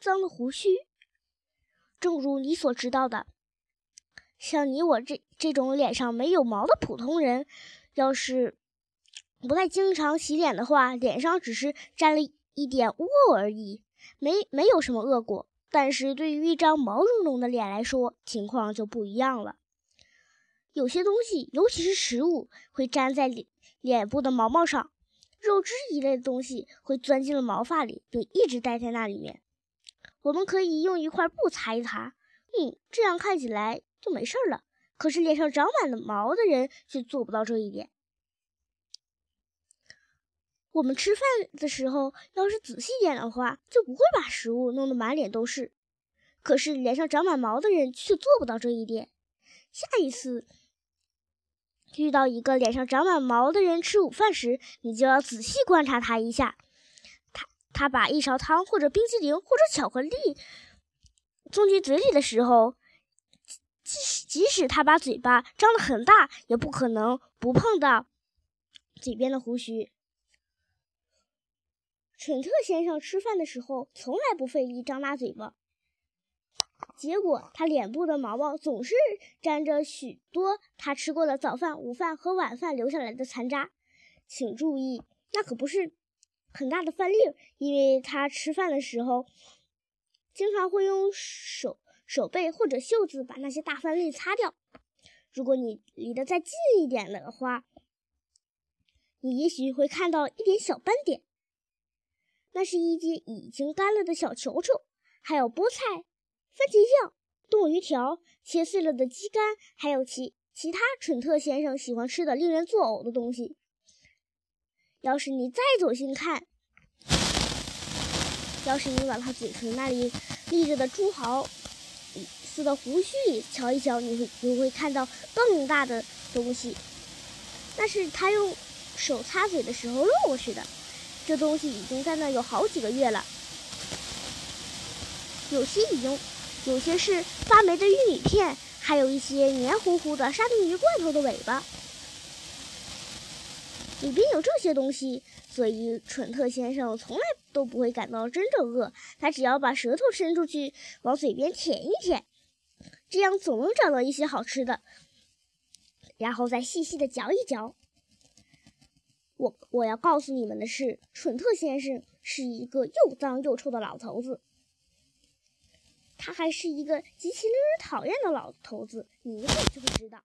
脏的胡须。正如你所知道的，像你我这这种脸上没有毛的普通人，要是不太经常洗脸的话，脸上只是沾了一点污垢而已，没没有什么恶果。但是对于一张毛茸茸的脸来说，情况就不一样了。有些东西，尤其是食物，会粘在脸脸部的毛毛上，肉汁一类的东西会钻进了毛发里，并一直待在那里面。我们可以用一块布擦一擦，嗯，这样看起来就没事了。可是脸上长满了毛的人却做不到这一点。我们吃饭的时候，要是仔细点的话，就不会把食物弄得满脸都是。可是脸上长满毛的人却做不到这一点。下一次遇到一个脸上长满毛的人吃午饭时，你就要仔细观察他一下。他把一勺汤或者冰淇淋或者巧克力送进嘴里的时候，即即使他把嘴巴张得很大，也不可能不碰到嘴边的胡须。蠢特先生吃饭的时候从来不费力张大嘴巴，结果他脸部的毛毛总是沾着许多他吃过的早饭、午饭和晚饭留下来的残渣。请注意，那可不是很大的饭粒，因为他吃饭的时候经常会用手手背或者袖子把那些大饭粒擦掉。如果你离得再近一点的话，你也许会看到一点小斑点。那是一些已经干了的小球球，还有菠菜、番茄酱、冻鱼条、切碎了的鸡肝，还有其其他蠢特先生喜欢吃的令人作呕的东西。要是你再走近看，要是你往他嘴唇那里立着的猪毫似的胡须里瞧一瞧，你会你会看到更大的东西。那是他用手擦嘴的时候落过去的。这东西已经在那有好几个月了，有些已经，有些是发霉的玉米片，还有一些黏糊糊的沙丁鱼罐头的尾巴。里边有这些东西，所以蠢特先生从来都不会感到真正饿。他只要把舌头伸出去，往嘴边舔一舔，这样总能找到一些好吃的，然后再细细的嚼一嚼。我我要告诉你们的是，蠢特先生是一个又脏又臭的老头子。他还是一个极其令人讨厌的老头子，你一会就会知道。